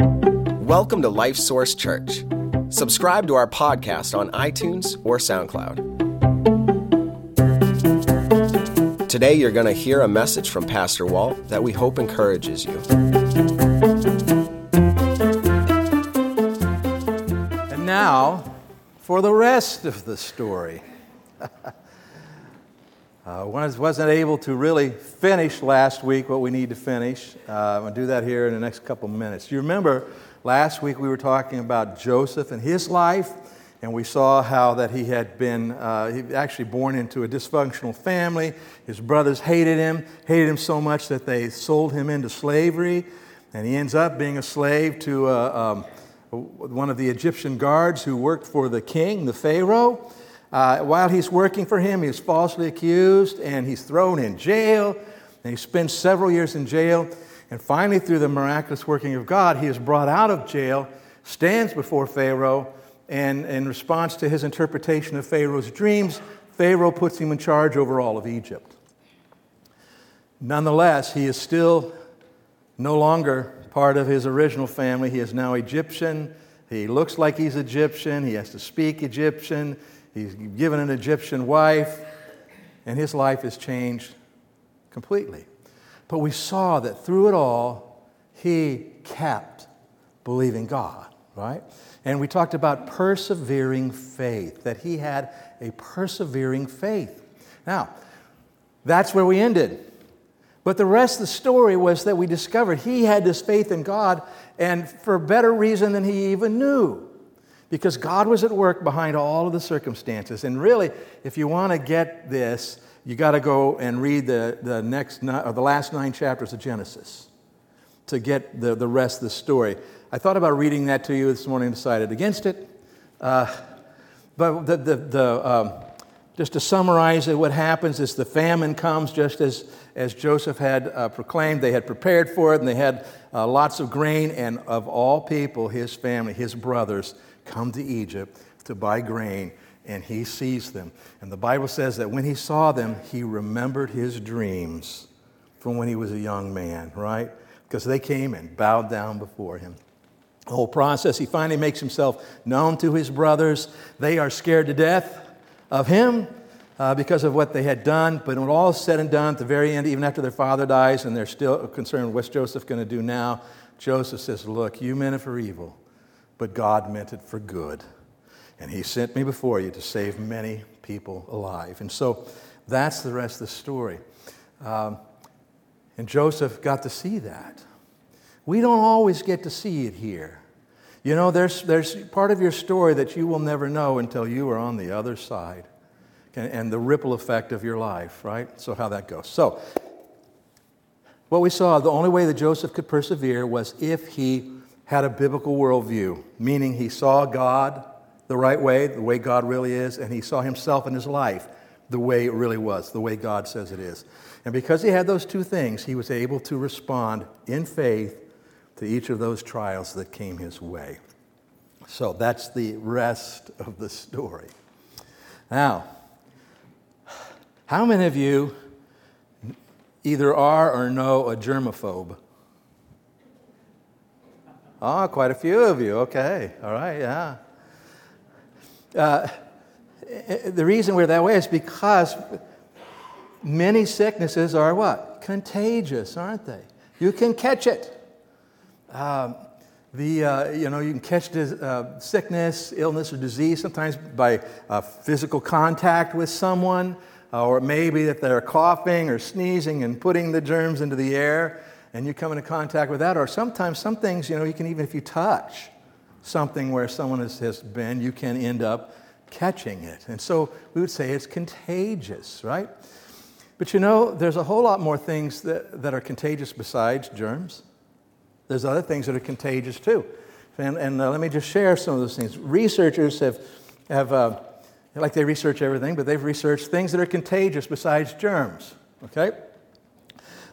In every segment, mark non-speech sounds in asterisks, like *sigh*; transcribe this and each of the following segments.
Welcome to Life Source Church. Subscribe to our podcast on iTunes or SoundCloud. Today, you're going to hear a message from Pastor Walt that we hope encourages you. And now, for the rest of the story. *laughs* uh, wasn't able to really finish last week what we need to finish. Uh, I'm going to do that here in the next couple minutes. You remember last week we were talking about Joseph and his life, and we saw how that he had been uh, he actually born into a dysfunctional family. His brothers hated him, hated him so much that they sold him into slavery, and he ends up being a slave to uh, um, one of the Egyptian guards who worked for the king, the Pharaoh. Uh, while he's working for him, he's falsely accused and he's thrown in jail. And he spends several years in jail. And finally, through the miraculous working of God, he is brought out of jail, stands before Pharaoh, and in response to his interpretation of Pharaoh's dreams, Pharaoh puts him in charge over all of Egypt. Nonetheless, he is still no longer part of his original family. He is now Egyptian. He looks like he's Egyptian. He has to speak Egyptian. He's given an Egyptian wife. And his life has changed completely. But we saw that through it all, he kept believing God, right? And we talked about persevering faith, that he had a persevering faith. Now, that's where we ended. But the rest of the story was that we discovered he had this faith in God, and for better reason than he even knew. Because God was at work behind all of the circumstances. And really, if you want to get this, you got to go and read the, the, next, or the last nine chapters of Genesis to get the, the rest of the story. I thought about reading that to you this morning, and decided against it. Uh, but the, the, the, um, just to summarize it, what happens is the famine comes just as, as Joseph had uh, proclaimed. They had prepared for it and they had uh, lots of grain, and of all people, his family, his brothers, come to Egypt to buy grain and he sees them. And the Bible says that when he saw them, he remembered his dreams from when he was a young man, right? Because they came and bowed down before him. The whole process, he finally makes himself known to his brothers. They are scared to death of him uh, because of what they had done. But when all is said and done, at the very end, even after their father dies and they're still concerned, what's Joseph going to do now? Joseph says, Look, you meant it for evil, but God meant it for good. And he sent me before you to save many people alive. And so that's the rest of the story. Um, and Joseph got to see that. We don't always get to see it here. You know, there's, there's part of your story that you will never know until you are on the other side and, and the ripple effect of your life, right? So, how that goes. So, what we saw, the only way that Joseph could persevere was if he had a biblical worldview, meaning he saw God the right way, the way God really is, and he saw himself in his life the way it really was, the way God says it is. And because he had those two things, he was able to respond in faith to each of those trials that came his way. So that's the rest of the story. Now, how many of you either are or know a germaphobe? Ah, oh, quite a few of you. Okay. All right. Yeah. Uh, the reason we're that way is because many sicknesses are what? Contagious, aren't they? You can catch it. Um, the, uh, you know, you can catch uh, sickness, illness, or disease sometimes by uh, physical contact with someone, or maybe that they're coughing or sneezing and putting the germs into the air, and you come into contact with that. Or sometimes some things, you know, you can even if you touch, something where someone has, has been, you can end up catching it. And so we would say it's contagious, right? But you know, there's a whole lot more things that, that are contagious besides germs. There's other things that are contagious too. And, and uh, let me just share some of those things. Researchers have, have uh, like they research everything, but they've researched things that are contagious besides germs, okay?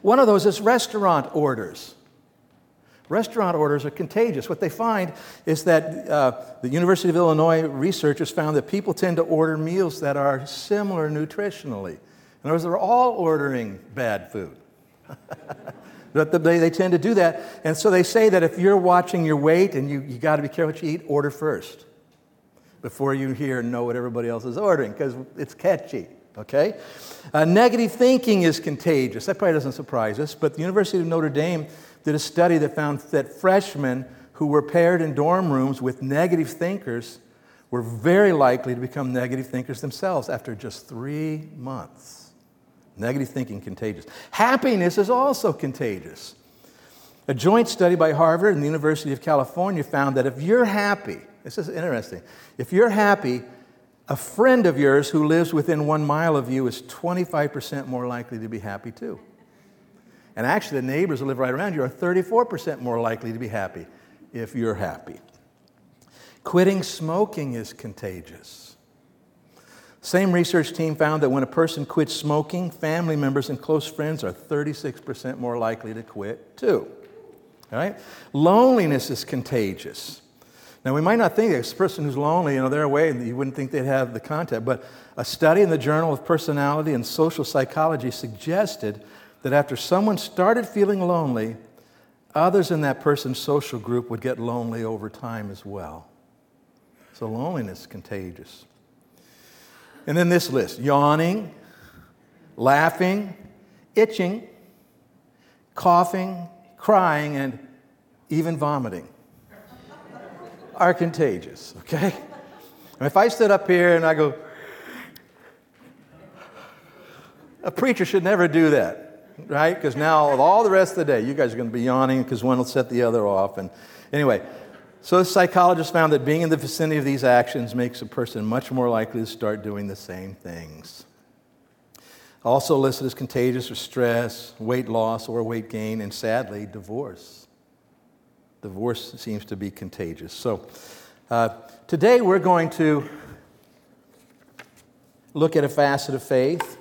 One of those is restaurant orders. Restaurant orders are contagious. What they find is that uh, the University of Illinois researchers found that people tend to order meals that are similar nutritionally. In other words, they're all ordering bad food. *laughs* But they, they tend to do that. And so they say that if you're watching your weight and you, you got to be careful what you eat, order first before you hear and know what everybody else is ordering because it's catchy. Okay? Uh, negative thinking is contagious. That probably doesn't surprise us, but the University of Notre Dame did a study that found that freshmen who were paired in dorm rooms with negative thinkers were very likely to become negative thinkers themselves after just three months. Negative thinking contagious. Happiness is also contagious. A joint study by Harvard and the University of California found that if you're happy, this is interesting, if you're happy, a friend of yours who lives within one mile of you is 25% more likely to be happy too. And actually, the neighbors who live right around you are 34% more likely to be happy if you're happy. Quitting smoking is contagious. Same research team found that when a person quits smoking, family members and close friends are 36% more likely to quit too. All right? Loneliness is contagious. Now, we might not think this person who's lonely, you know, they're away, you wouldn't think they'd have the contact, but a study in the Journal of Personality and Social Psychology suggested that after someone started feeling lonely, others in that person's social group would get lonely over time as well. So loneliness is contagious. And then this list yawning, laughing, itching, coughing, crying, and even vomiting are contagious, okay? And if I stood up here and I go, a preacher should never do that right? Because now of all the rest of the day, you guys are going to be yawning because one will set the other off. And anyway, so the psychologist found that being in the vicinity of these actions makes a person much more likely to start doing the same things. Also listed as contagious are stress, weight loss or weight gain, and sadly, divorce. Divorce seems to be contagious. So uh, today we're going to look at a facet of faith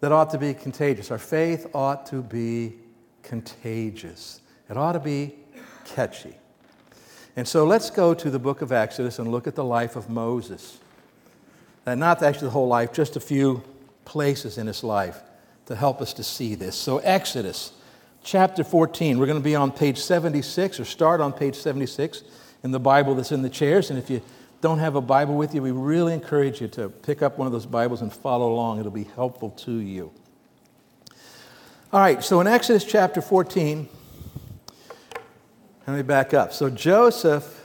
that ought to be contagious. Our faith ought to be contagious, it ought to be catchy. And so let's go to the book of Exodus and look at the life of Moses. And not actually the whole life, just a few places in his life to help us to see this. So, Exodus chapter 14, we're going to be on page 76 or start on page 76 in the Bible that's in the chairs. And if you don't have a Bible with you, we really encourage you to pick up one of those Bibles and follow along. It'll be helpful to you. All right, so in Exodus chapter 14, let me back up. So Joseph,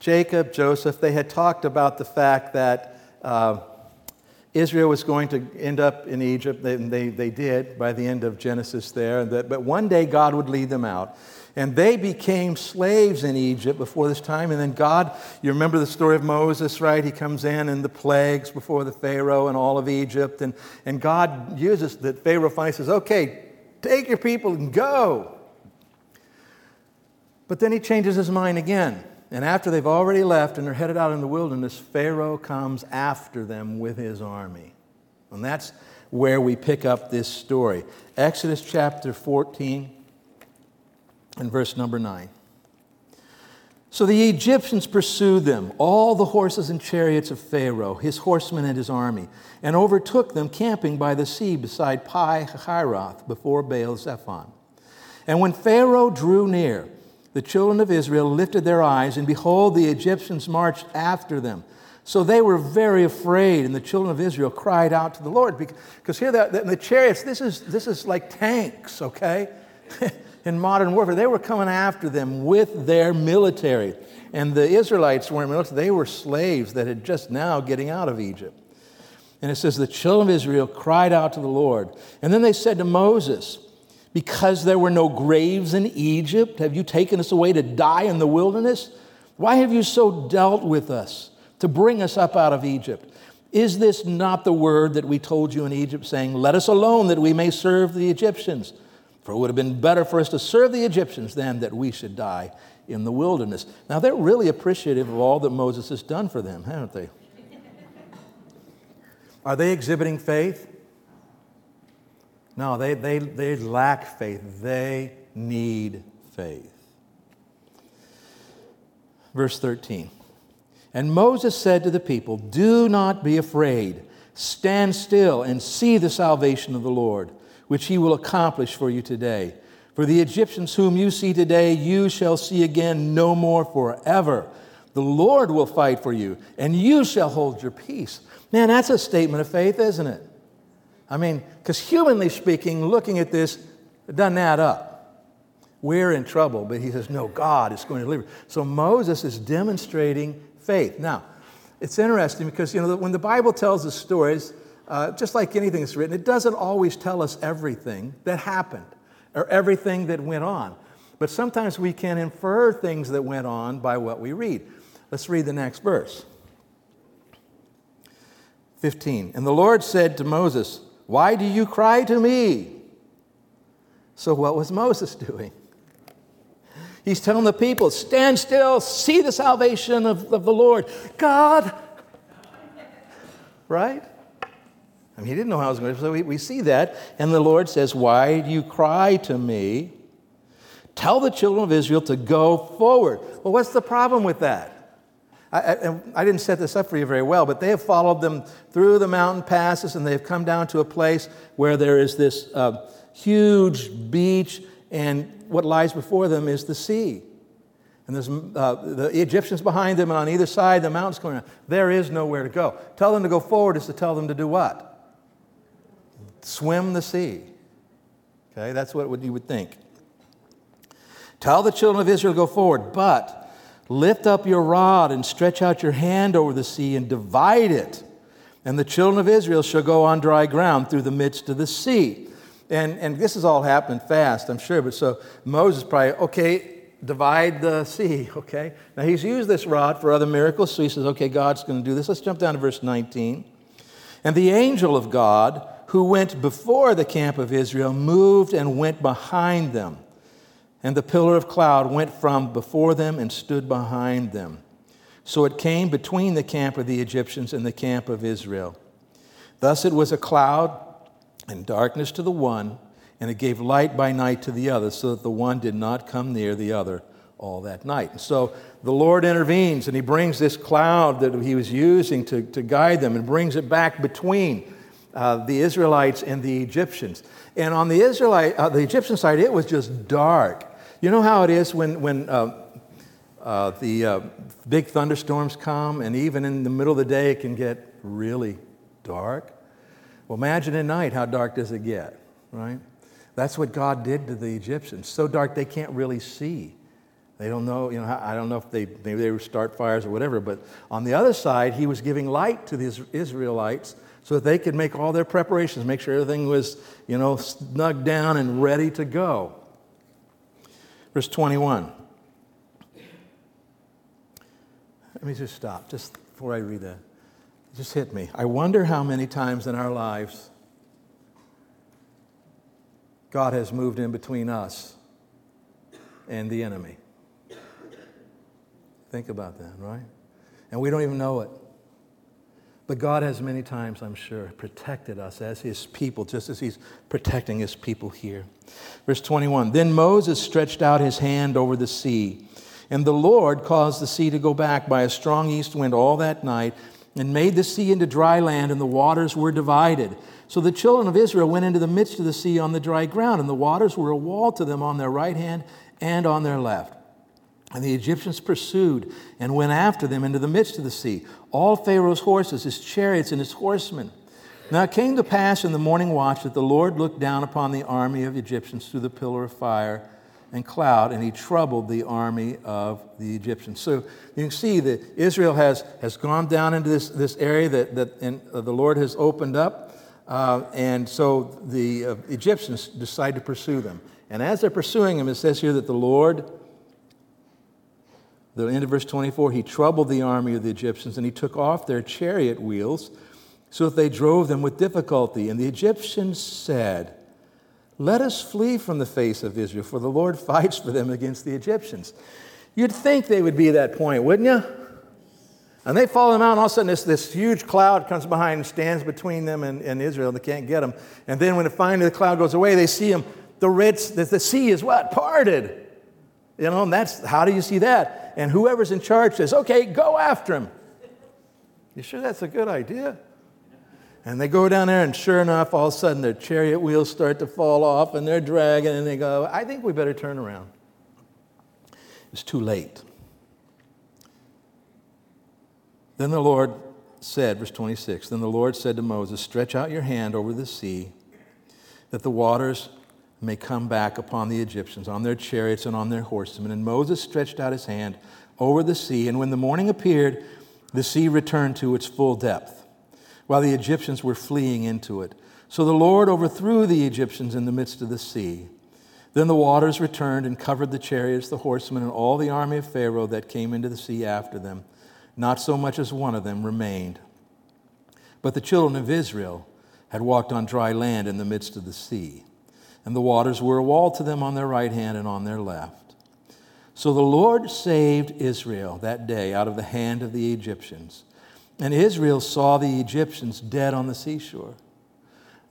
Jacob, Joseph, they had talked about the fact that uh, Israel was going to end up in Egypt. and they, they did by the end of Genesis there. But one day God would lead them out. And they became slaves in Egypt before this time. And then God, you remember the story of Moses, right? He comes in and the plagues before the Pharaoh and all of Egypt. And, and God uses that Pharaoh finally says, okay, take your people and go. But then he changes his mind again. And after they've already left and they're headed out in the wilderness, Pharaoh comes after them with his army. And that's where we pick up this story. Exodus chapter 14 and verse number 9. So the Egyptians pursued them, all the horses and chariots of Pharaoh, his horsemen and his army, and overtook them camping by the sea beside Pi Hahiroth before Baal Zephon. And when Pharaoh drew near, the children of Israel lifted their eyes, and behold, the Egyptians marched after them. So they were very afraid, and the children of Israel cried out to the Lord. Because here, the, the chariots, this is, this is like tanks, okay? *laughs* in modern warfare. They were coming after them with their military. And the Israelites weren't military, they were slaves that had just now getting out of Egypt. And it says, The children of Israel cried out to the Lord. And then they said to Moses, Because there were no graves in Egypt, have you taken us away to die in the wilderness? Why have you so dealt with us to bring us up out of Egypt? Is this not the word that we told you in Egypt, saying, Let us alone that we may serve the Egyptians? For it would have been better for us to serve the Egyptians than that we should die in the wilderness. Now, they're really appreciative of all that Moses has done for them, haven't they? Are they exhibiting faith? No, they, they, they lack faith. They need faith. Verse 13 And Moses said to the people, Do not be afraid. Stand still and see the salvation of the Lord which he will accomplish for you today. For the Egyptians whom you see today, you shall see again no more forever. The Lord will fight for you, and you shall hold your peace. Man, that's a statement of faith, isn't it? I mean, because humanly speaking, looking at this, it doesn't add up. We're in trouble, but he says, No, God is going to deliver. So Moses is demonstrating faith. Now, it's interesting because, you know, when the Bible tells us stories, uh, just like anything that's written, it doesn't always tell us everything that happened or everything that went on. But sometimes we can infer things that went on by what we read. Let's read the next verse. 15. And the Lord said to Moses, Why do you cry to me? So, what was Moses doing? He's telling the people, Stand still, see the salvation of, of the Lord. God, right? I mean, he didn't know how it was going to, so we, we see that. And the Lord says, Why do you cry to me? Tell the children of Israel to go forward. Well, what's the problem with that? I, I, didn't set this up for you very well, but they have followed them through the mountain passes and they've come down to a place where there is this uh, huge beach, and what lies before them is the sea. And there's uh, the Egyptians behind them, and on either side, the mountains going on. There is nowhere to go. Tell them to go forward is to tell them to do what? Swim the sea. Okay, that's what you would think. Tell the children of Israel to go forward, but Lift up your rod and stretch out your hand over the sea and divide it. And the children of Israel shall go on dry ground through the midst of the sea. And, and this has all happened fast, I'm sure. But so Moses probably, okay, divide the sea, *laughs* okay? Now he's used this rod for other miracles, so he says, okay, God's going to do this. Let's jump down to verse 19. And the angel of God, who went before the camp of Israel, moved and went behind them. And the pillar of cloud went from before them and stood behind them. So it came between the camp of the Egyptians and the camp of Israel. Thus it was a cloud and darkness to the one, and it gave light by night to the other, so that the one did not come near the other all that night. And so the Lord intervenes and he brings this cloud that he was using to, to guide them and brings it back between uh, the Israelites and the Egyptians. And on the Israelite, uh, the Egyptian side, it was just dark. You know how it is when, when uh, uh, the uh, big thunderstorms come, and even in the middle of the day, it can get really dark? Well, imagine at night, how dark does it get, right? That's what God did to the Egyptians. So dark they can't really see. They don't know, you know, I don't know if they, maybe they would start fires or whatever, but on the other side, he was giving light to the Israelites so that they could make all their preparations, make sure everything was, you know, snug down and ready to go. Verse 21. Let me just stop, just before I read that. It just hit me. I wonder how many times in our lives God has moved in between us and the enemy. Think about that, right? And we don't even know it. But God has many times, I'm sure, protected us as His people, just as He's protecting His people here. Verse 21 Then Moses stretched out his hand over the sea, and the Lord caused the sea to go back by a strong east wind all that night, and made the sea into dry land, and the waters were divided. So the children of Israel went into the midst of the sea on the dry ground, and the waters were a wall to them on their right hand and on their left. And the Egyptians pursued and went after them into the midst of the sea, all Pharaoh's horses, his chariots, and his horsemen. Now it came to pass in the morning watch that the Lord looked down upon the army of Egyptians through the pillar of fire and cloud, and he troubled the army of the Egyptians. So you can see that Israel has, has gone down into this, this area that, that in, uh, the Lord has opened up, uh, and so the uh, Egyptians decide to pursue them. And as they're pursuing them, it says here that the Lord the end of verse 24, he troubled the army of the Egyptians and he took off their chariot wheels so that they drove them with difficulty. And the Egyptians said, Let us flee from the face of Israel, for the Lord fights for them against the Egyptians. You'd think they would be at that point, wouldn't you? And they follow them out, and all of a sudden this, this huge cloud comes behind and stands between them and, and Israel, and they can't get them. And then when finally the cloud goes away, they see them. The, red, the, the sea is what? Parted. You know, and that's how do you see that? And whoever's in charge says, okay, go after him. You sure that's a good idea? And they go down there, and sure enough, all of a sudden their chariot wheels start to fall off, and they're dragging, and they go, I think we better turn around. It's too late. Then the Lord said, verse 26, Then the Lord said to Moses, Stretch out your hand over the sea, that the waters may come back upon the Egyptians, on their chariots and on their horsemen. And Moses stretched out his hand over the sea, and when the morning appeared, the sea returned to its full depth, while the Egyptians were fleeing into it. So the Lord overthrew the Egyptians in the midst of the sea. Then the waters returned and covered the chariots, the horsemen, and all the army of Pharaoh that came into the sea after them. Not so much as one of them remained. But the children of Israel had walked on dry land in the midst of the sea, and the waters were a wall to them on their right hand and on their left. So the Lord saved Israel that day out of the hand of the Egyptians. And Israel saw the Egyptians dead on the seashore.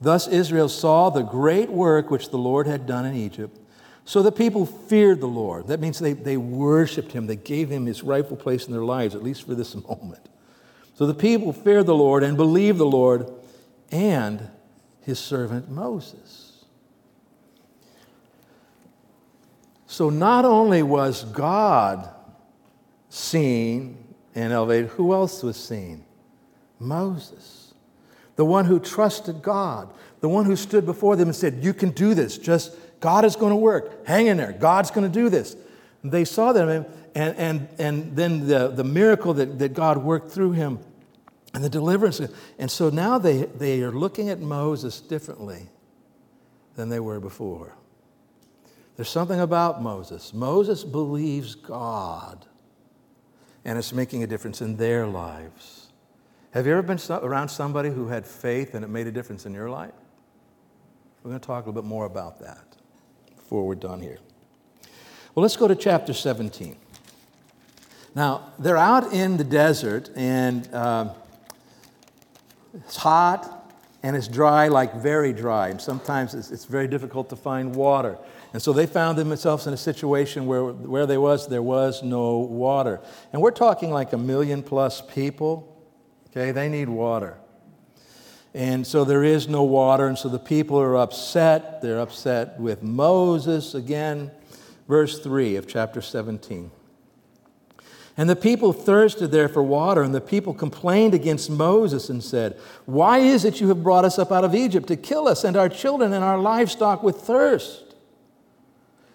Thus Israel saw the great work which the Lord had done in Egypt. So the people feared the Lord. That means they, they worshiped him, they gave him his rightful place in their lives, at least for this *laughs* moment. So the people feared the Lord and believed the Lord and his servant Moses. So not only was God seen and elevated, who else was seen? Moses, the one who trusted God, the one who stood before them and said, You can do this, just God is going to work. Hang in there. God's going to do this. They saw them, and, and, and then the, the miracle that, that God worked through him and the deliverance. And so now they, they are looking at Moses differently than they were before. There's something about Moses. Moses believes God, and it's making a difference in their lives. Have you ever been around somebody who had faith and it made a difference in your life? We're going to talk a little bit more about that before we're done here. Well, let's go to chapter 17. Now, they're out in the desert, and uh, it's hot and it's dry, like very dry. And sometimes it's, it's, very difficult to find water. And so they found themselves in a situation where, where they was, there was no water. And we're talking like a million plus people. Okay, they need water. And so there is no water, and so the people are upset. They're upset with Moses again. Verse 3 of chapter 17. And the people thirsted there for water, and the people complained against Moses and said, Why is it you have brought us up out of Egypt to kill us and our children and our livestock with thirst?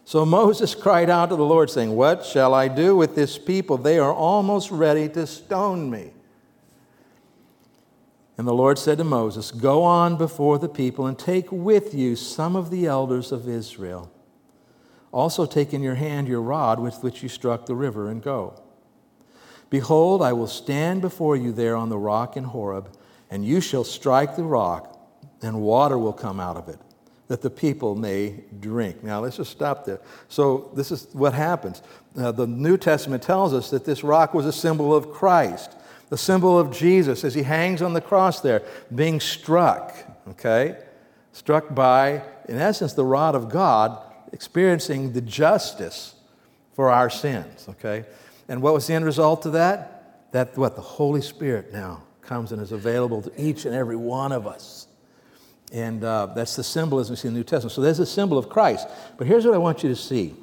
So Moses cried out to the Lord, saying, What shall I do with this people? They are almost ready to stone me. And the Lord said to Moses, Go on before the people and take with you some of the elders of Israel. Also take in your hand your rod with which you struck the river and go. Behold, I will stand before you there on the rock in Horeb, and you shall strike the rock, and water will come out of it, that the people may drink. Now, let's just stop there. So, this is what happens. The New Testament tells us that this rock was a symbol of Christ the symbol of Jesus as he hangs on the cross there, being struck, okay? Struck by, in essence, the rod of God, experiencing the justice for our sins, okay? And what was the end result of that? That what? The Holy Spirit now comes and is available to each and every one of us. And uh, that's the symbolism we see in the New Testament. So there's a symbol of Christ. But here's what I want you to see.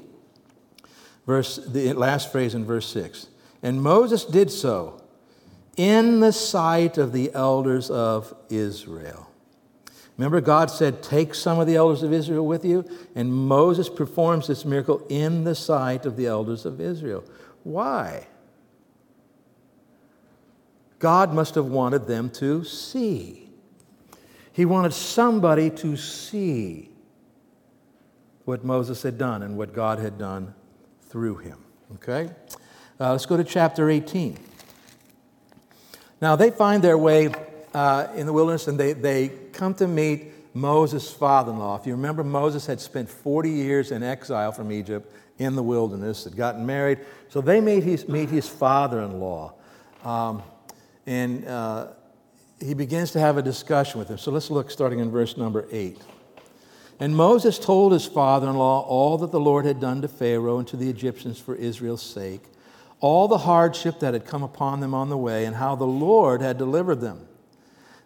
Verse, the last phrase in verse 6. And Moses did so in the sight of the elders of Israel. Remember, God said, Take some of the elders of Israel with you, and Moses performs this miracle in the sight of the elders of Israel. Why? God must have wanted them to see. He wanted somebody to see what Moses had done and what God had done through him. Okay? Uh, let's go to chapter 18. Now, they find their way uh, in the wilderness and they, they come to meet Moses' father in law. If you remember, Moses had spent 40 years in exile from Egypt in the wilderness, had gotten married. So they meet his, meet his father in law. Um, and uh, he begins to have a discussion with him. So let's look starting in verse number 8. And Moses told his father in law all that the Lord had done to Pharaoh and to the Egyptians for Israel's sake all the hardship that had come upon them on the way, and how the Lord had delivered them.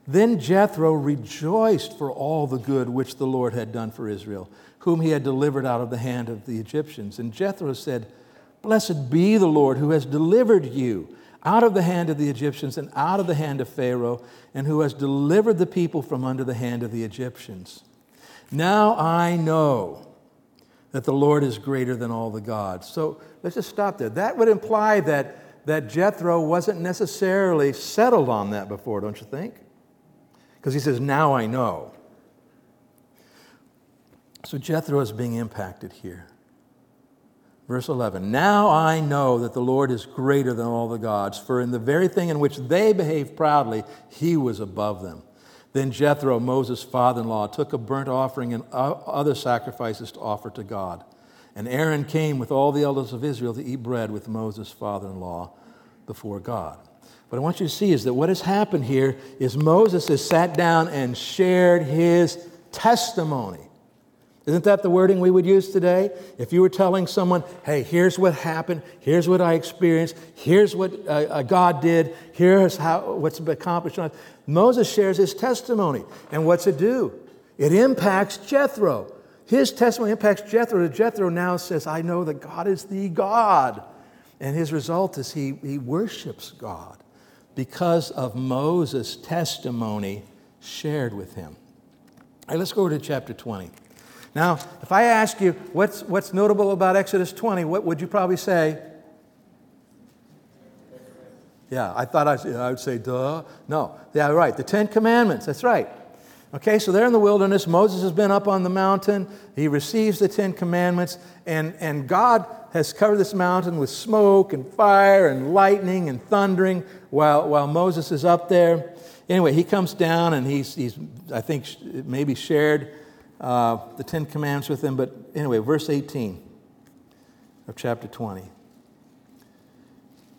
Then Jethro rejoiced for all the good which the Lord had done for Israel, whom he had delivered out of the hand of the Egyptians. And Jethro said, Blessed be the Lord who has delivered you out of the hand of the Egyptians and out of the hand of Pharaoh, and who has delivered the people from under the hand of the Egyptians. Now I know that the Lord is greater than all the gods. So let's just stop there. That would imply that, that Jethro wasn't necessarily settled on that before, don't you think? Because he says, Now I know. So Jethro is being impacted here. Verse 11 Now I know that the Lord is greater than all the gods, for in the very thing in which they behaved proudly, he was above them. Then Jethro, Moses' father in law, took a burnt offering and other sacrifices to offer to God. And Aaron came with all the elders of Israel to eat bread with Moses' father in law before God. What I want you to see is that what has happened here is Moses has sat down and shared his testimony. Isn't that the wording we would use today? If you were telling someone, hey, here's what happened, here's what I experienced, here's what uh, uh God did, here's how, what's accomplished. Moses shares his testimony. And what's it do? It impacts Jethro. His testimony impacts Jethro. Jethro now says, I know that God is the God. And his result is he, he worships God because of Moses' testimony shared with him. All right, let's go over to chapter 20. Now, if I ask you what's, what's notable about Exodus 20, what would you probably say? Yeah, I thought I, I would say, duh. No, yeah, right. The Ten Commandments, that's right. Okay, so they're in the wilderness. Moses has been up on the mountain. He receives the Ten Commandments, and, and God has covered this mountain with smoke and fire and lightning and thundering while, while Moses is up there. Anyway, he comes down and he's, he's I think, maybe shared uh, the Ten Commandments with them. But anyway, verse 18 of chapter 20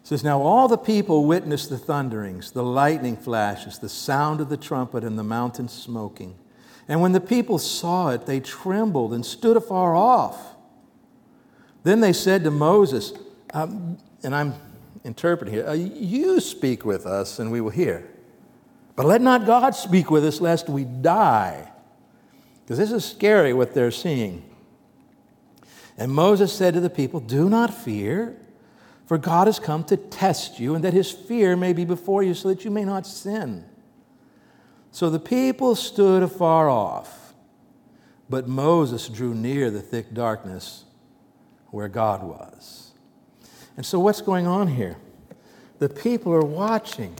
says, Now all the people witnessed the thunderings, the lightning flashes, the sound of the trumpet, and the mountain smoking. And when the people saw it, they trembled and stood afar off. Then they said to Moses, um, and I'm interpreting here, uh, You speak with us, and we will hear. But let not God speak with us, lest we die. Because this is scary what they're seeing. And Moses said to the people, Do not fear, for God has come to test you, and that his fear may be before you, so that you may not sin. So the people stood afar off, but Moses drew near the thick darkness where God was. And so, what's going on here? The people are watching.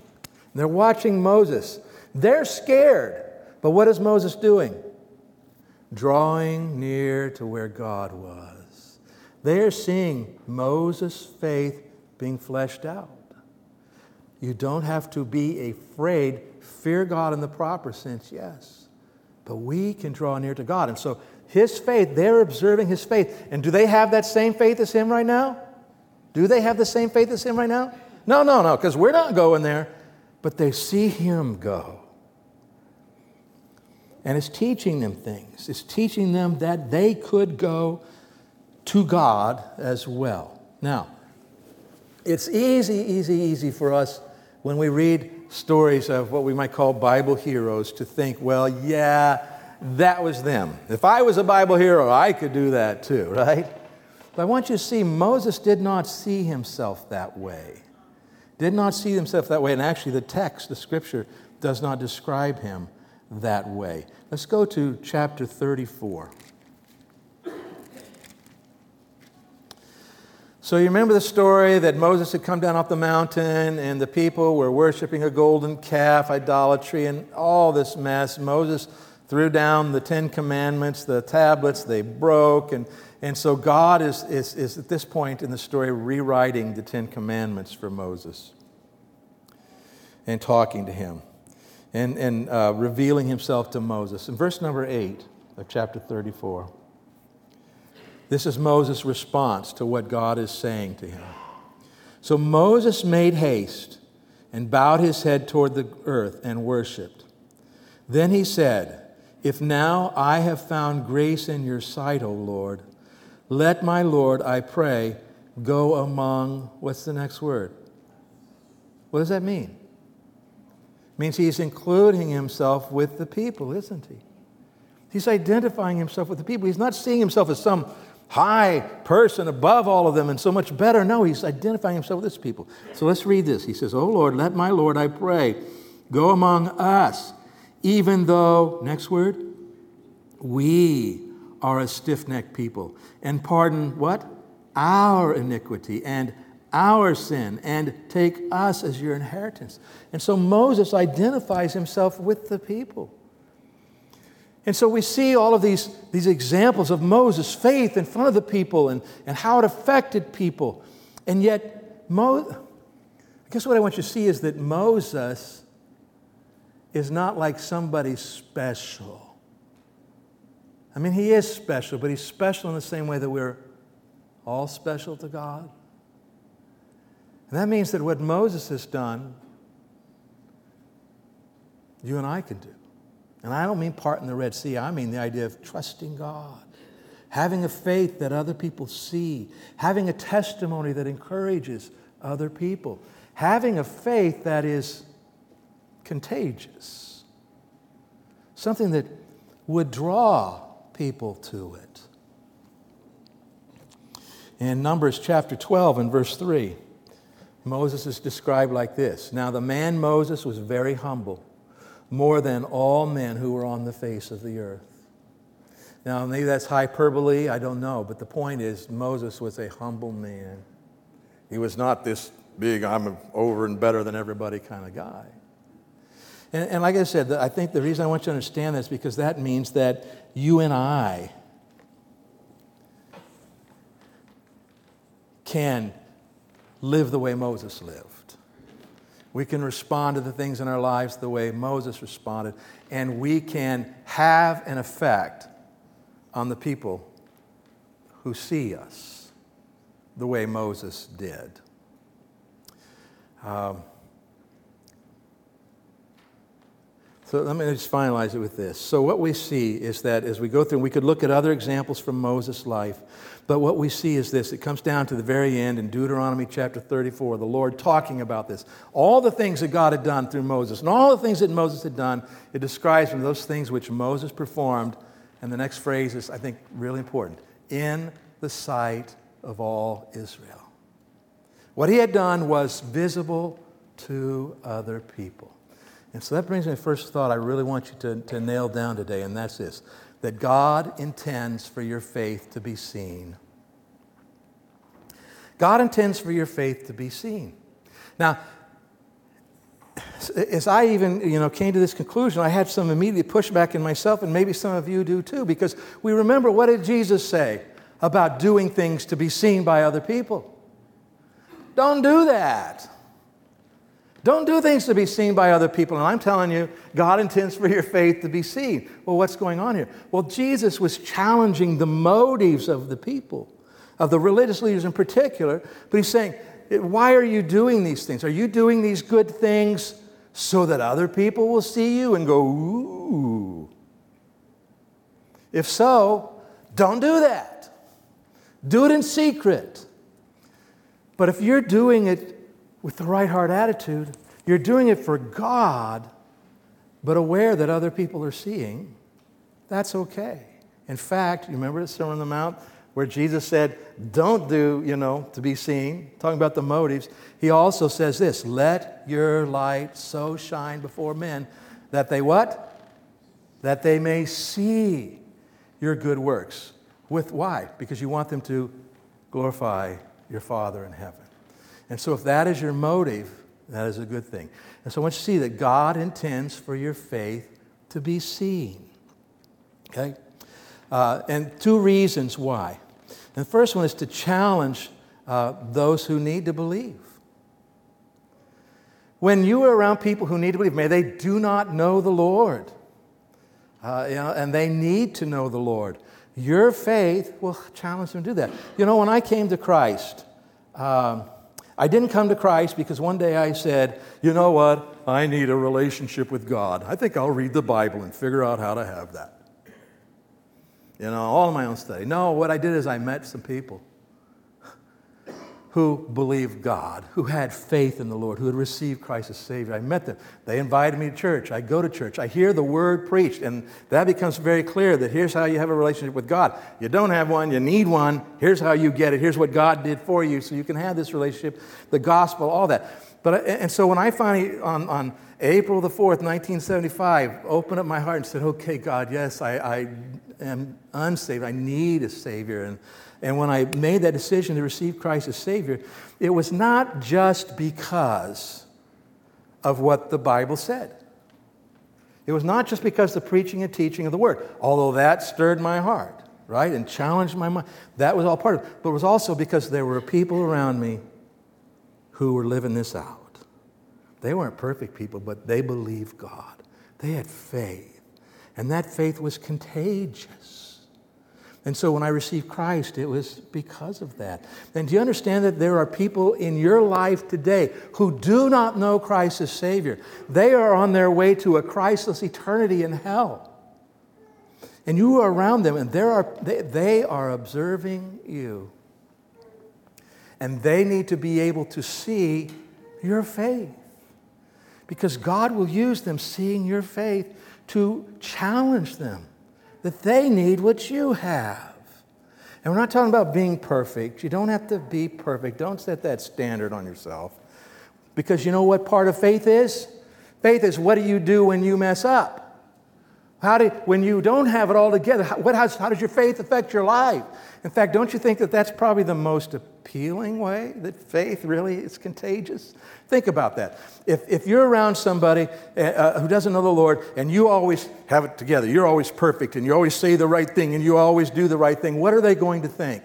They're watching Moses. They're scared. But what is Moses doing? Drawing near to where God was. They are seeing Moses' faith being fleshed out. You don't have to be afraid. Fear God in the proper sense, yes. But we can draw near to God. And so his faith, they're observing his faith. And do they have that same faith as him right now? Do they have the same faith as him right now? No, no, no, because we're not going there. But they see him go. And it's teaching them things. It's teaching them that they could go to God as well. Now, it's easy, easy, easy for us when we read stories of what we might call Bible heroes to think, well, yeah, that was them. If I was a Bible hero, I could do that too, *laughs* right? But I want you to see Moses did not see himself that way. Did not see himself that way. And actually, the text, the scripture, does not describe him that way. Let's go to chapter 34. So, you remember the story that Moses had come down off the mountain and the people were worshiping a golden calf, idolatry, and all this mess. Moses threw down the Ten Commandments, the tablets, they broke. And, and so, God is, is, is at this point in the story rewriting the Ten Commandments for Moses and talking to him and, and uh, revealing himself to Moses. In verse number 8 of chapter 34, this is Moses' response to what God is saying to him. So Moses made haste and bowed his head toward the earth and worshiped. Then he said, If now I have found grace in your sight, O Lord, let my Lord, I pray, go among, what's the next word? What does that mean? Means he's including himself with the people, isn't he? He's identifying himself with the people. He's not seeing himself as some high person above all of them and so much better. No, he's identifying himself with his people. So let's read this. He says, Oh Lord, let my Lord, I pray, go among us, even though, next word, we are a stiff necked people, and pardon what? Our iniquity and our sin, and take us as your inheritance. And so Moses identifies himself with the people. And so we see all of these, these examples of Moses' faith in front of the people and, and how it affected people. And yet, Mo, I guess what I want you to see is that Moses is not like somebody special. I mean, he is special, but he's special in the same way that we're all special to God. And that means that what Moses has done, you and I can do. And I don't mean part in the Red Sea, I mean the idea of trusting God, having a faith that other people see, having a testimony that encourages other people, having a faith that is contagious, something that would draw people to it. In Numbers chapter 12 and verse 3, Moses is described like this Now, the man Moses was very humble more than all men who were on the face of the earth. Now, maybe that's hyperbole, I don't know, but the point is Moses was a humble man. He was not this big, I'm over and better than everybody kind of guy. And, and like I said, I think the reason I want you to understand this because that means that you and I can live the way Moses lived. We can respond to the things in our lives the way Moses responded, and we can have an effect on the people who see us the way Moses did. Um, so let me just finalize it with this. So, what we see is that as we go through, we could look at other examples from Moses' life, but what we see is this it comes down to the very end in Deuteronomy chapter 34, the Lord talking about this. All the things that God had done through Moses, and all the things that Moses had done, it describes from those things which Moses performed. And the next phrase is, I think, really important in the sight of all Israel. What he had done was visible to other people. And so that brings me to the first thought I really want you to, to nail down today, and that's this that God intends for your faith to be seen. God intends for your faith to be seen. Now, as I even you know, came to this conclusion, I had some immediate pushback in myself, and maybe some of you do too, because we remember what did Jesus say about doing things to be seen by other people? Don't do that. Don't do things to be seen by other people. And I'm telling you, God intends for your faith to be seen. Well, what's going on here? Well, Jesus was challenging the motives of the people, of the religious leaders in particular. But he's saying, why are you doing these things? Are you doing these good things so that other people will see you and go, ooh? If so, don't do that. Do it in secret. But if you're doing it with the right heart attitude, you're doing it for God, but aware that other people are seeing, that's okay. In fact, you remember the Sermon on the Mount where Jesus said, Don't do, you know, to be seen, talking about the motives. He also says this let your light so shine before men that they what? That they may see your good works. With why? Because you want them to glorify your Father in heaven. And so, if that is your motive, that is a good thing. And so, I want you to see that God intends for your faith to be seen. Okay? Uh, and two reasons why. And the first one is to challenge uh, those who need to believe. When you are around people who need to believe, may they do not know the Lord, uh, you know, and they need to know the Lord, your faith will challenge them to do that. You know, when I came to Christ, um, I didn't come to Christ because one day I said, you know what? I need a relationship with God. I think I'll read the Bible and figure out how to have that. You know, all my own study. No, what I did is I met some people who believed God, who had faith in the Lord, who had received Christ as Savior. I met them. They invited me to church. I go to church. I hear the word preached, and that becomes very clear that here's how you have a relationship with God. You don't have one, you need one. Here's how you get it. Here's what God did for you so you can have this relationship, the gospel, all that. But, and so when I finally, on, on April the 4th, 1975, opened up my heart and said, Okay, God, yes, I, I am unsaved. I need a Savior. And and when I made that decision to receive Christ as Savior, it was not just because of what the Bible said. It was not just because the preaching and teaching of the Word, although that stirred my heart, right, and challenged my mind. That was all part of it. But it was also because there were people around me who were living this out. They weren't perfect people, but they believed God. They had faith. And that faith was contagious. And so when I received Christ, it was because of that. And do you understand that there are people in your life today who do not know Christ as Savior? They are on their way to a Christless eternity in hell. And you are around them, and are, they, they are observing you. And they need to be able to see your faith. Because God will use them seeing your faith to challenge them that they need what you have. And we're not talking about being perfect. You don't have to be perfect. Don't set that standard on yourself. Because you know what part of faith is? Faith is what do you do when you mess up? How do, when you don't have it all together, how, what, how, how does your faith affect your life? In fact, don't you think that that's probably the most appealing way that faith really is contagious? Think about that. If, if you're around somebody uh, uh, who doesn't know the Lord and you always have it together, you're always perfect and you always say the right thing and you always do the right thing, what are they going to think?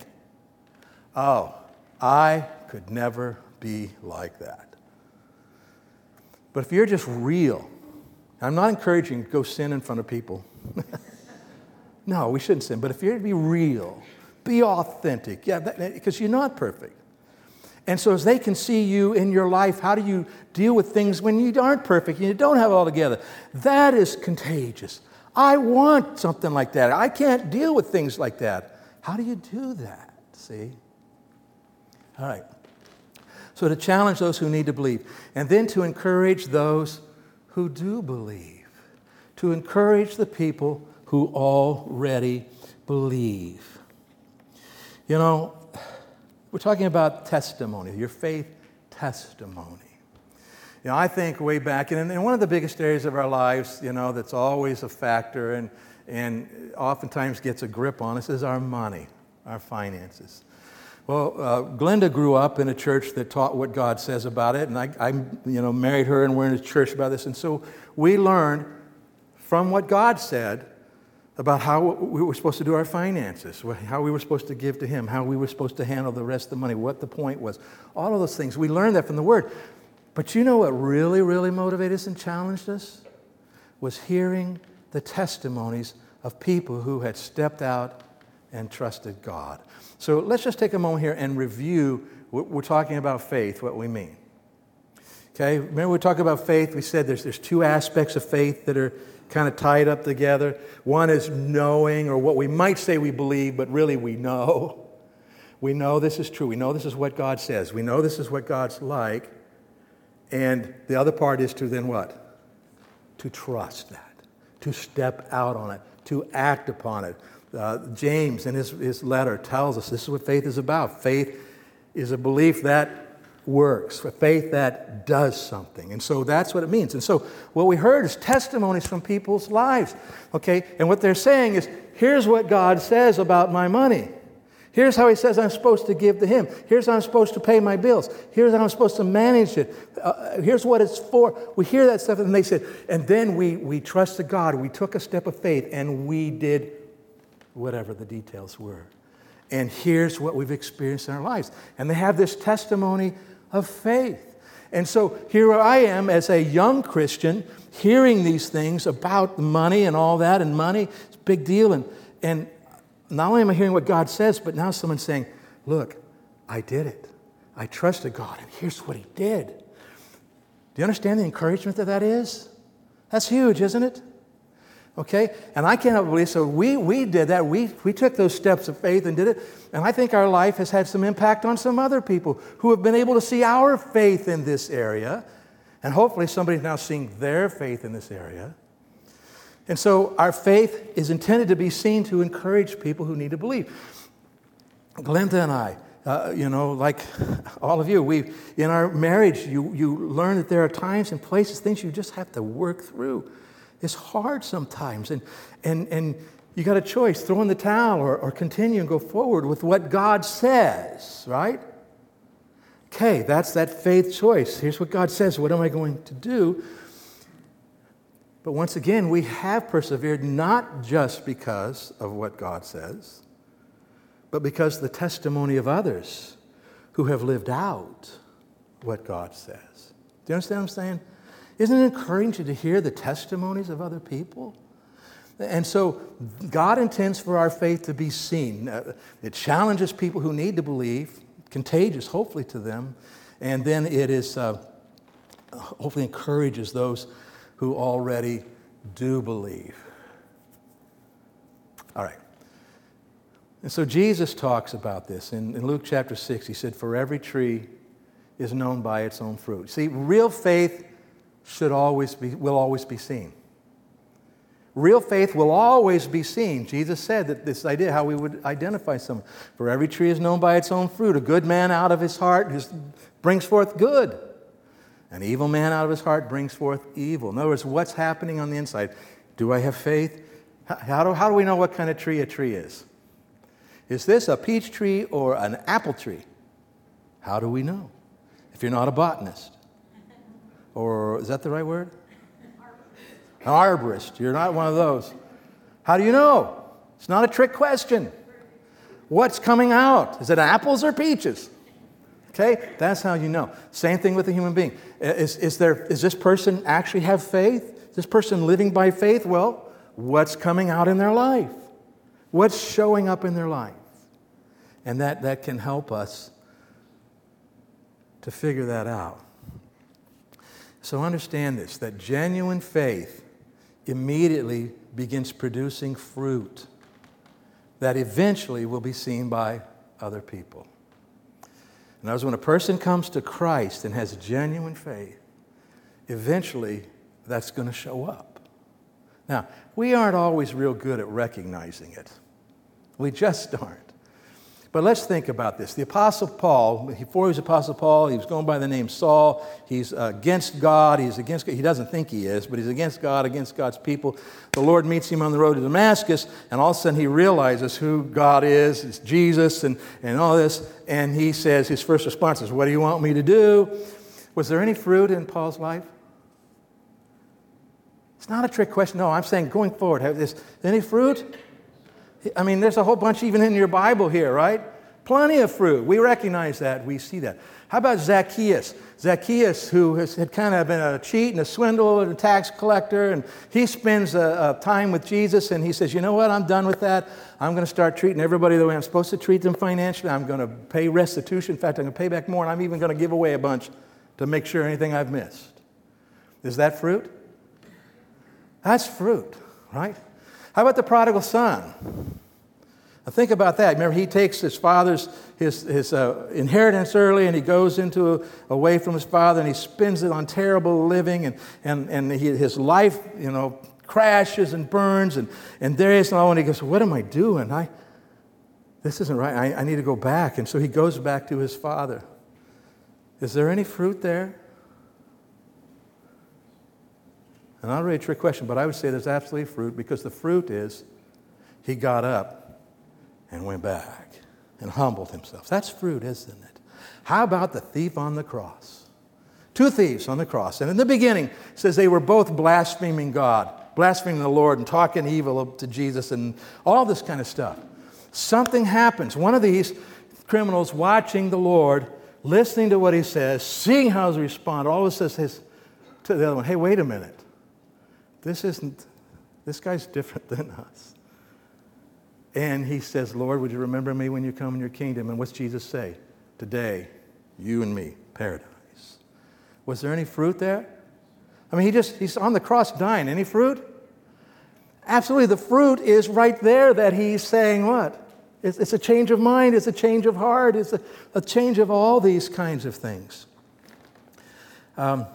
Oh, I could never be like that. But if you're just real, I'm not encouraging go sin in front of people. *laughs* no, we shouldn't sin. But if you're to be real, be authentic. Yeah, because you're not perfect. And so, as they can see you in your life, how do you deal with things when you aren't perfect and you don't have it all together? That is contagious. I want something like that. I can't deal with things like that. How do you do that? See? All right. So, to challenge those who need to believe, and then to encourage those who do believe, to encourage the people who already believe. You know, we're talking about testimony, your faith testimony. You know, I think way back, and one of the biggest areas of our lives, you know, that's always a factor and, and oftentimes gets a grip on us is our money, our finances. Well, uh, Glenda grew up in a church that taught what God says about it, and I, I, you know, married her, and we're in a church about this. And so we learned from what God said about how we were supposed to do our finances, how we were supposed to give to Him, how we were supposed to handle the rest of the money, what the point was. All of those things. We learned that from the Word. But you know what really, really motivated us and challenged us? Was hearing the testimonies of people who had stepped out and trusted God. So let's just take a moment here and review what we're talking about faith, what we mean. Okay, remember we talked about faith, we said there's, there's two aspects of faith that are kind of tied up together. One is knowing, or what we might say we believe, but really we know. We know this is true. We know this is what God says. We know this is what God's like. And the other part is to then what? To trust that, to step out on it, to act upon it. Uh, James, in his, his letter, tells us this is what faith is about. Faith is a belief that works, a faith that does something. And so that's what it means. And so what we heard is testimonies from people's lives. Okay? And what they're saying is here's what God says about my money. Here's how He says I'm supposed to give to Him. Here's how I'm supposed to pay my bills. Here's how I'm supposed to manage it. Uh, here's what it's for. We hear that stuff, and they said, and then we, we trusted God. We took a step of faith, and we did whatever the details were. And here's what we've experienced in our lives. And they have this testimony of faith. And so here I am as a young Christian hearing these things about money and all that, and money, it's a big deal. And, and not only am I hearing what God says, but now someone's saying, Look, I did it. I trusted God, and here's what He did. Do you understand the encouragement that that is? That's huge, isn't it? Okay? And I cannot believe, so we, we did that. We, we took those steps of faith and did it. And I think our life has had some impact on some other people who have been able to see our faith in this area. And hopefully somebody's now seeing their faith in this area. And so our faith is intended to be seen to encourage people who need to believe. Glenda and I, uh, you know, like *laughs* all of you, we in our marriage, you, you learn that there are times and places, things you just have to work through. It's hard sometimes. And, and, and you got a choice throw in the towel or, or continue and go forward with what God says, right? Okay, that's that faith choice. Here's what God says. What am I going to do? But once again, we have persevered not just because of what God says, but because the testimony of others who have lived out what God says. Do you understand what I'm saying? Isn't it encouraging to hear the testimonies of other people? And so God intends for our faith to be seen. Uh, it challenges people who need to believe, contagious, hopefully, to them. And then it is uh, hopefully encourages those who already do believe. All right. And so Jesus talks about this in, in Luke chapter 6. He said, For every tree is known by its own fruit. See, real faith should always be, will always be seen. Real faith will always be seen. Jesus said that this idea, how we would identify someone. For every tree is known by its own fruit. A good man out of his heart brings forth good. An evil man out of his heart brings forth evil. In other words, what's happening on the inside? Do I have faith? How do, how do we know what kind of tree a tree is? Is this a peach tree or an apple tree? How do we know? If you're not a botanist. Or is that the right word? An arborist. You're not one of those. How do you know? It's not a trick question. What's coming out? Is it apples or peaches? Okay, that's how you know. Same thing with a human being. Is, is, there, is this person actually have faith? Is this person living by faith? Well, what's coming out in their life? What's showing up in their life? And that, that can help us to figure that out. So understand this that genuine faith immediately begins producing fruit that eventually will be seen by other people. And that was when a person comes to Christ and has genuine faith, eventually that's going to show up. Now, we aren't always real good at recognizing it. We just aren't. But let's think about this. The Apostle Paul, before he was Apostle Paul, he was going by the name Saul. He's against God. He's against, he doesn't think he is, but he's against God, against God's people. The Lord meets him on the road to Damascus, and all of a sudden he realizes who God is. It's Jesus and, and all this. And he says, his first response is, What do you want me to do? Was there any fruit in Paul's life? It's not a trick question. No, I'm saying going forward, have this any fruit? I mean, there's a whole bunch even in your Bible here, right? Plenty of fruit. We recognize that. We see that. How about Zacchaeus? Zacchaeus, who has, had kind of been a cheat and a swindle and a tax collector, and he spends a, a time with Jesus and he says, You know what? I'm done with that. I'm going to start treating everybody the way I'm supposed to treat them financially. I'm going to pay restitution. In fact, I'm going to pay back more, and I'm even going to give away a bunch to make sure anything I've missed. Is that fruit? That's fruit, right? How about the prodigal son? Now think about that. Remember, he takes his father's his, his uh, inheritance early and he goes into away from his father and he spends it on terrible living and, and, and he, his life, you know, crashes and burns and, and there he is now and he goes, what am I doing? I, this isn't right. I, I need to go back. And so he goes back to his father. Is there any fruit there? And not really a trick question, but I would say there's absolutely fruit because the fruit is he got up and went back and humbled himself. That's fruit, isn't it? How about the thief on the cross? Two thieves on the cross. And in the beginning, says they were both blaspheming God, blaspheming the Lord and talking evil to Jesus and all this kind of stuff. Something happens. One of these criminals watching the Lord, listening to what he says, seeing how he responds, all of a sudden says to the other one, hey, wait a minute. This isn't, this guy's different *laughs* than us. And he says, Lord, would you remember me when you come in your kingdom? And what's Jesus say? Today, you and me, paradise. Was there any fruit there? I mean, he just, he's on the cross dying. Any fruit? Absolutely, the fruit is right there that he's saying what? It's, it's a change of mind, it's a change of heart, it's a, a change of all these kinds of things. Um,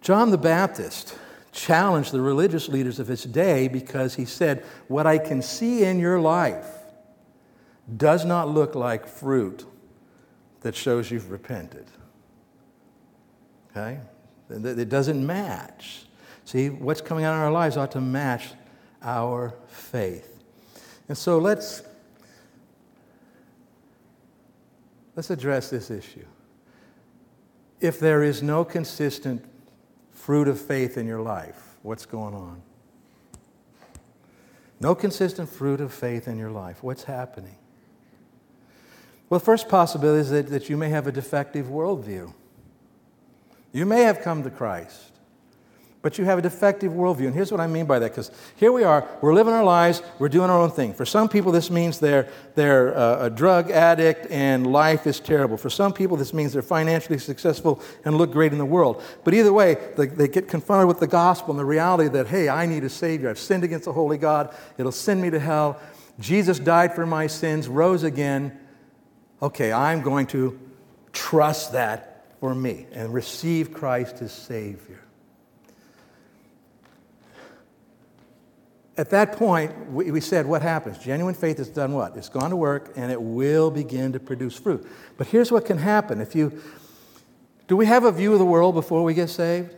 John the Baptist challenged the religious leaders of his day because he said, What I can see in your life does not look like fruit that shows you've repented. Okay? It doesn't match. See, what's coming out in our lives ought to match our faith. And so let's let's address this issue. If there is no consistent fruit of faith in your life, what's going on? No consistent fruit of faith in your life. What's happening? Well, first possibility is that, that you may have a defective worldview. You may have come to Christ, but you have a defective worldview. And here's what I mean by that because here we are, we're living our lives, we're doing our own thing. For some people, this means they're, they're uh, a drug addict and life is terrible. For some people, this means they're financially successful and look great in the world. But either way, they, they get confronted with the gospel and the reality that, hey, I need a Savior. I've sinned against the Holy God, it'll send me to hell. Jesus died for my sins, rose again. Okay, I'm going to trust that for me and receive Christ as Savior. At that point, we, we said, what happens? Genuine faith has done what? It's gone to work and it will begin to produce fruit. But here's what can happen. If you do we have a view of the world before we get saved?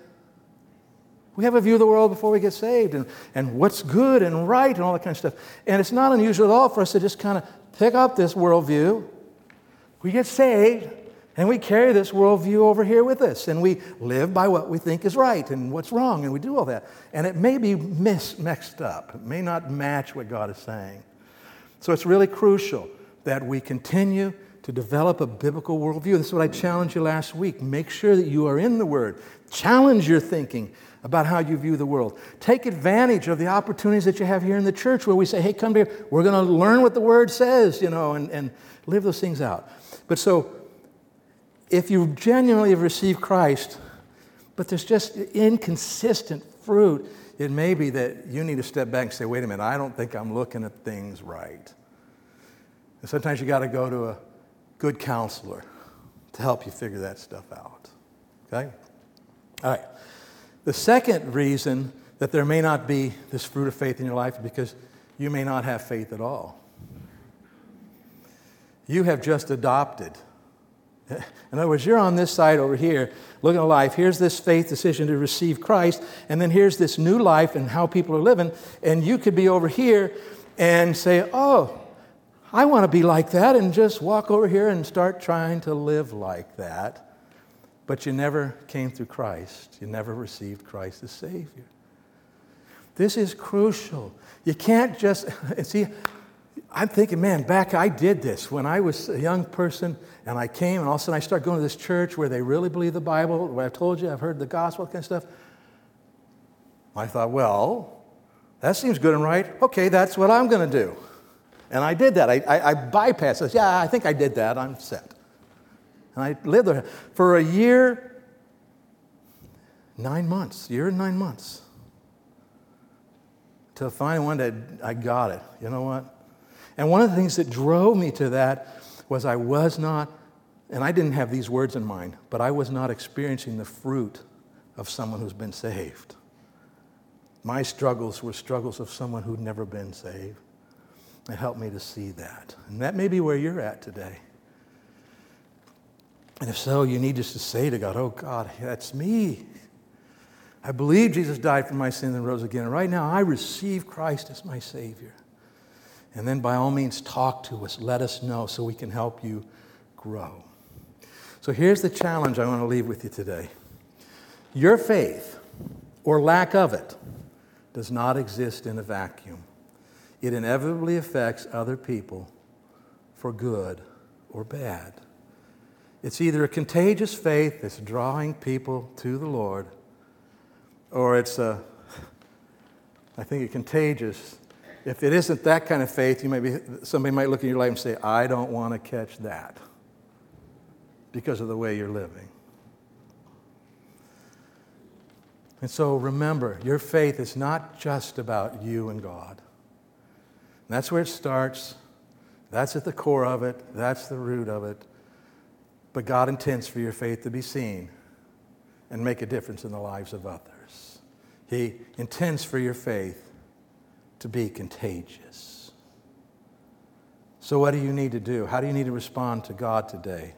We have a view of the world before we get saved and, and what's good and right and all that kind of stuff. And it's not unusual at all for us to just kind of pick up this worldview. We get saved, and we carry this worldview over here with us, and we live by what we think is right and what's wrong, and we do all that. And it may be mis- mixed up, it may not match what God is saying. So it's really crucial that we continue to develop a biblical worldview. This is what I challenged you last week. Make sure that you are in the Word, challenge your thinking about how you view the world. Take advantage of the opportunities that you have here in the church where we say, hey, come here, we're going to learn what the Word says, you know, and, and live those things out. But so, if you genuinely have received Christ, but there's just inconsistent fruit, it may be that you need to step back and say, wait a minute, I don't think I'm looking at things right. And sometimes you got to go to a good counselor to help you figure that stuff out. Okay? All right. The second reason that there may not be this fruit of faith in your life is because you may not have faith at all. You have just adopted *laughs* In other words, you're on this side over here looking at life. Here's this faith decision to receive Christ, and then here's this new life and how people are living. And you could be over here and say, Oh, I want to be like that, and just walk over here and start trying to live like that. But you never came through Christ, you never received Christ as Savior. This is crucial. You can't just *laughs* see. I'm thinking, man, back I did this when I was a young person and I came and all of a sudden I started going to this church where they really believe the Bible, where I've told you, I've heard the gospel, kind of stuff. I thought, well, that seems good and right. Okay, that's what I'm going to do. And I did that. I, I, I bypassed this. Yeah, I think I did that. I'm set. And I lived there for a year, nine months, year and nine months. Till finally one day I got it. You know what? And one of the things that drove me to that was I was not, and I didn't have these words in mind, but I was not experiencing the fruit of someone who's been saved. My struggles were struggles of someone who'd never been saved. It helped me to see that. And that may be where you're at today. And if so, you need just to say to God, Oh, God, that's me. I believe Jesus died for my sins and rose again. And right now, I receive Christ as my Savior. And then by all means, talk to us. Let us know so we can help you grow. So here's the challenge I want to leave with you today your faith, or lack of it, does not exist in a vacuum. It inevitably affects other people for good or bad. It's either a contagious faith that's drawing people to the Lord, or it's a, *laughs* I think, a contagious if it isn't that kind of faith, you might be, somebody might look in your life and say, I don't want to catch that because of the way you're living. And so remember, your faith is not just about you and God. that's where it starts. That's at the core of it. That's the root of it. But God intends for your faith to be seen and make a difference in the lives of others. He intends for your faith to be contagious. So, what do you need to do? How do you need to respond to God today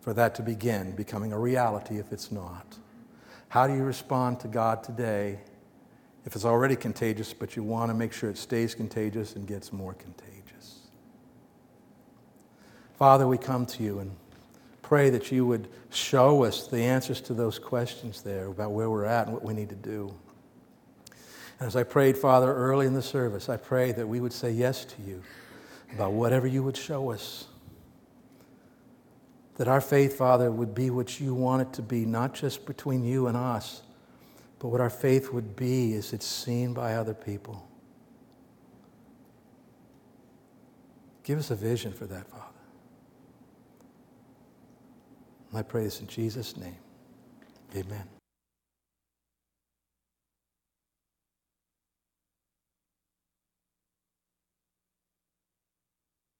for that to begin becoming a reality if it's not? How do you respond to God today if it's already contagious, but you want to make sure it stays contagious and gets more contagious? Father, we come to you and pray that you would show us the answers to those questions there about where we're at and what we need to do. As I prayed, Father, early in the service, I pray that we would say yes to you about whatever you would show us. That our faith, Father, would be what you want it to be, not just between you and us, but what our faith would be as it's seen by other people. Give us a vision for that, Father. And I pray this in Jesus' name. Amen.